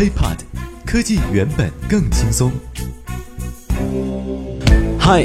HiPod，科技原本更轻松。嗨，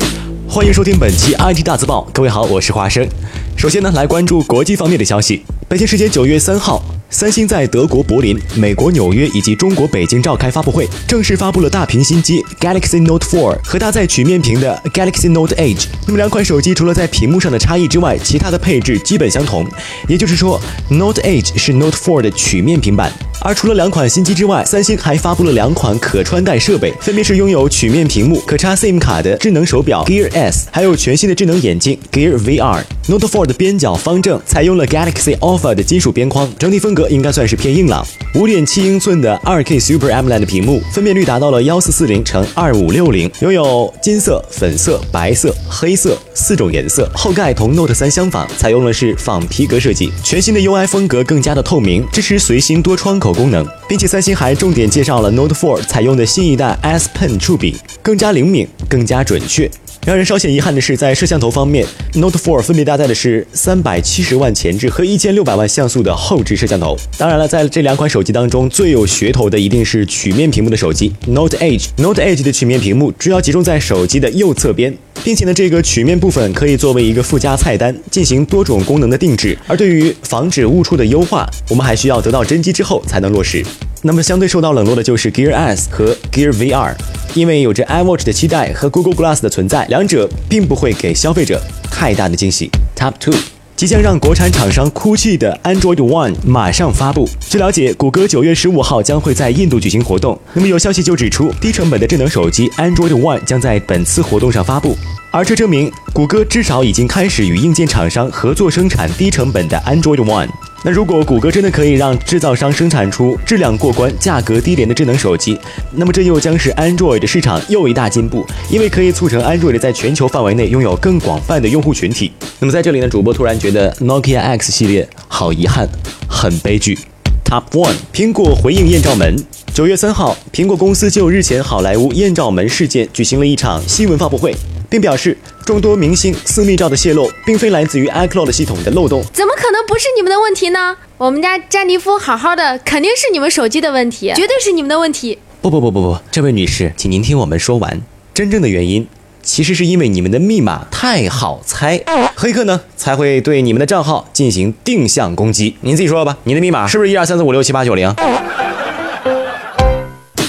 欢迎收听本期 IT 大字报。各位好，我是花生。首先呢，来关注国际方面的消息。北京时间九月三号。三星在德国柏林、美国纽约以及中国北京召开发布会，正式发布了大屏新机 Galaxy Note 4和搭载曲面屏的 Galaxy Note Edge。那么两款手机除了在屏幕上的差异之外，其他的配置基本相同。也就是说，Note Edge 是 Note 4的曲面平板。而除了两款新机之外，三星还发布了两款可穿戴设备，分别是拥有曲面屏幕、可插 SIM 卡的智能手表 Gear S，还有全新的智能眼镜 Gear VR。Note 4的边角方正，采用了 Galaxy Alpha 的金属边框，整体风格应该算是偏硬朗。五点七英寸的二 K Super AMOLED 屏幕，分辨率达到了幺四四零乘二五六零，拥有金色、粉色、白色、黑色四种颜色。后盖同 Note 3相仿，采用的是仿皮革设计。全新的 UI 风格更加的透明，支持随心多窗口。功能，并且三星还重点介绍了 Note 4采用的新一代 S Pen 触笔，更加灵敏，更加准确。让人稍显遗憾的是，在摄像头方面，Note 4分别带搭载的是三百七十万前置和一千六百万像素的后置摄像头。当然了，在这两款手机当中，最有噱头的一定是曲面屏幕的手机 Note Edge。Note Edge 的曲面屏幕主要集中在手机的右侧边，并且呢，这个曲面部分可以作为一个附加菜单，进行多种功能的定制。而对于防止误触的优化，我们还需要得到真机之后才能落实。那么相对受到冷落的就是 Gear S 和 Gear VR，因为有着 iWatch 的期待和 Google Glass 的存在，两者并不会给消费者太大的惊喜。Top To 即将让国产厂商哭泣的 Android One 马上发布。据了解，谷歌九月十五号将会在印度举行活动。那么有消息就指出，低成本的智能手机 Android One 将在本次活动上发布，而这证明谷歌至少已经开始与硬件厂商合作生产低成本的 Android One。那如果谷歌真的可以让制造商生产出质量过关、价格低廉的智能手机，那么这又将是 Android 的市场又一大进步，因为可以促成 Android 在全球范围内拥有更广泛的用户群体。那么在这里呢，主播突然觉得 Nokia X 系列好遗憾，很悲剧。Top One，苹果回应艳照门。九月三号，苹果公司就日前好莱坞艳照门事件举行了一场新闻发布会。并表示，众多明星私密照的泄露，并非来自于 iCloud 系统的漏洞。怎么可能不是你们的问题呢？我们家詹妮夫好好的，肯定是你们手机的问题，绝对是你们的问题。不不不不不，这位女士，请您听我们说完。真正的原因，其实是因为你们的密码太好猜，黑客呢才会对你们的账号进行定向攻击。您自己说吧，您的密码是不是一二三四五六七八九零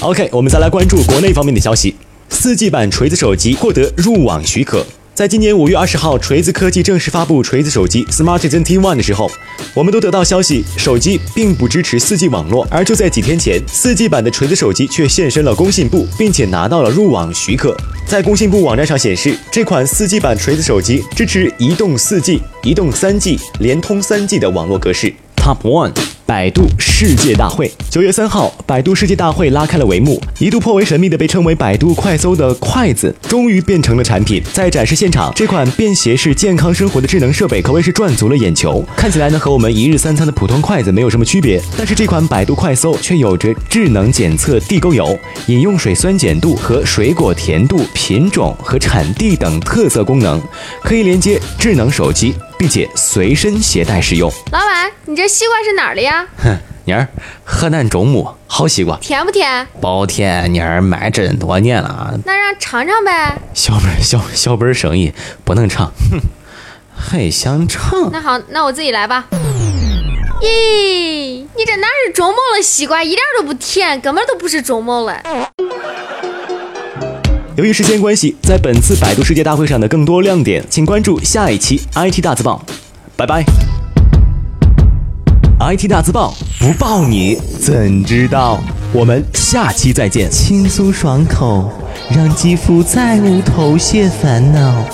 ？OK，我们再来关注国内方面的消息。四 G 版锤子手机获得入网许可。在今年五月二十号，锤子科技正式发布锤子手机 Smartisan T1 的时候，我们都得到消息，手机并不支持四 G 网络。而就在几天前，四 G 版的锤子手机却现身了工信部，并且拿到了入网许可。在工信部网站上显示，这款四 G 版锤子手机支持移动四 G、移动三 G、联通三 G 的网络格式。Top One。百度世界大会，九月三号，百度世界大会拉开了帷幕。一度颇为神秘的被称为百度快搜的筷子，终于变成了产品。在展示现场，这款便携式健康生活的智能设备可谓是赚足了眼球。看起来呢，和我们一日三餐的普通筷子没有什么区别。但是这款百度快搜却有着智能检测地沟油、饮用水酸碱度和水果甜度、品种和产地等特色功能，可以连接智能手机。并且随身携带使用。老板，你这西瓜是哪儿的呀？哼，妮儿，河南中牟好西瓜，甜不甜？包甜，妮儿卖真多年了。那让尝尝呗。小本小小本生意不能尝，哼，还想尝？那好，那我自己来吧。咦，你这哪是中牟的西瓜，一点都不甜，根本都不是中牟的。由于时间关系，在本次百度世界大会上的更多亮点，请关注下一期 IT 大字报。拜拜。IT 大字报不报你怎知道？我们下期再见。轻松爽口，让肌肤再无头屑烦恼。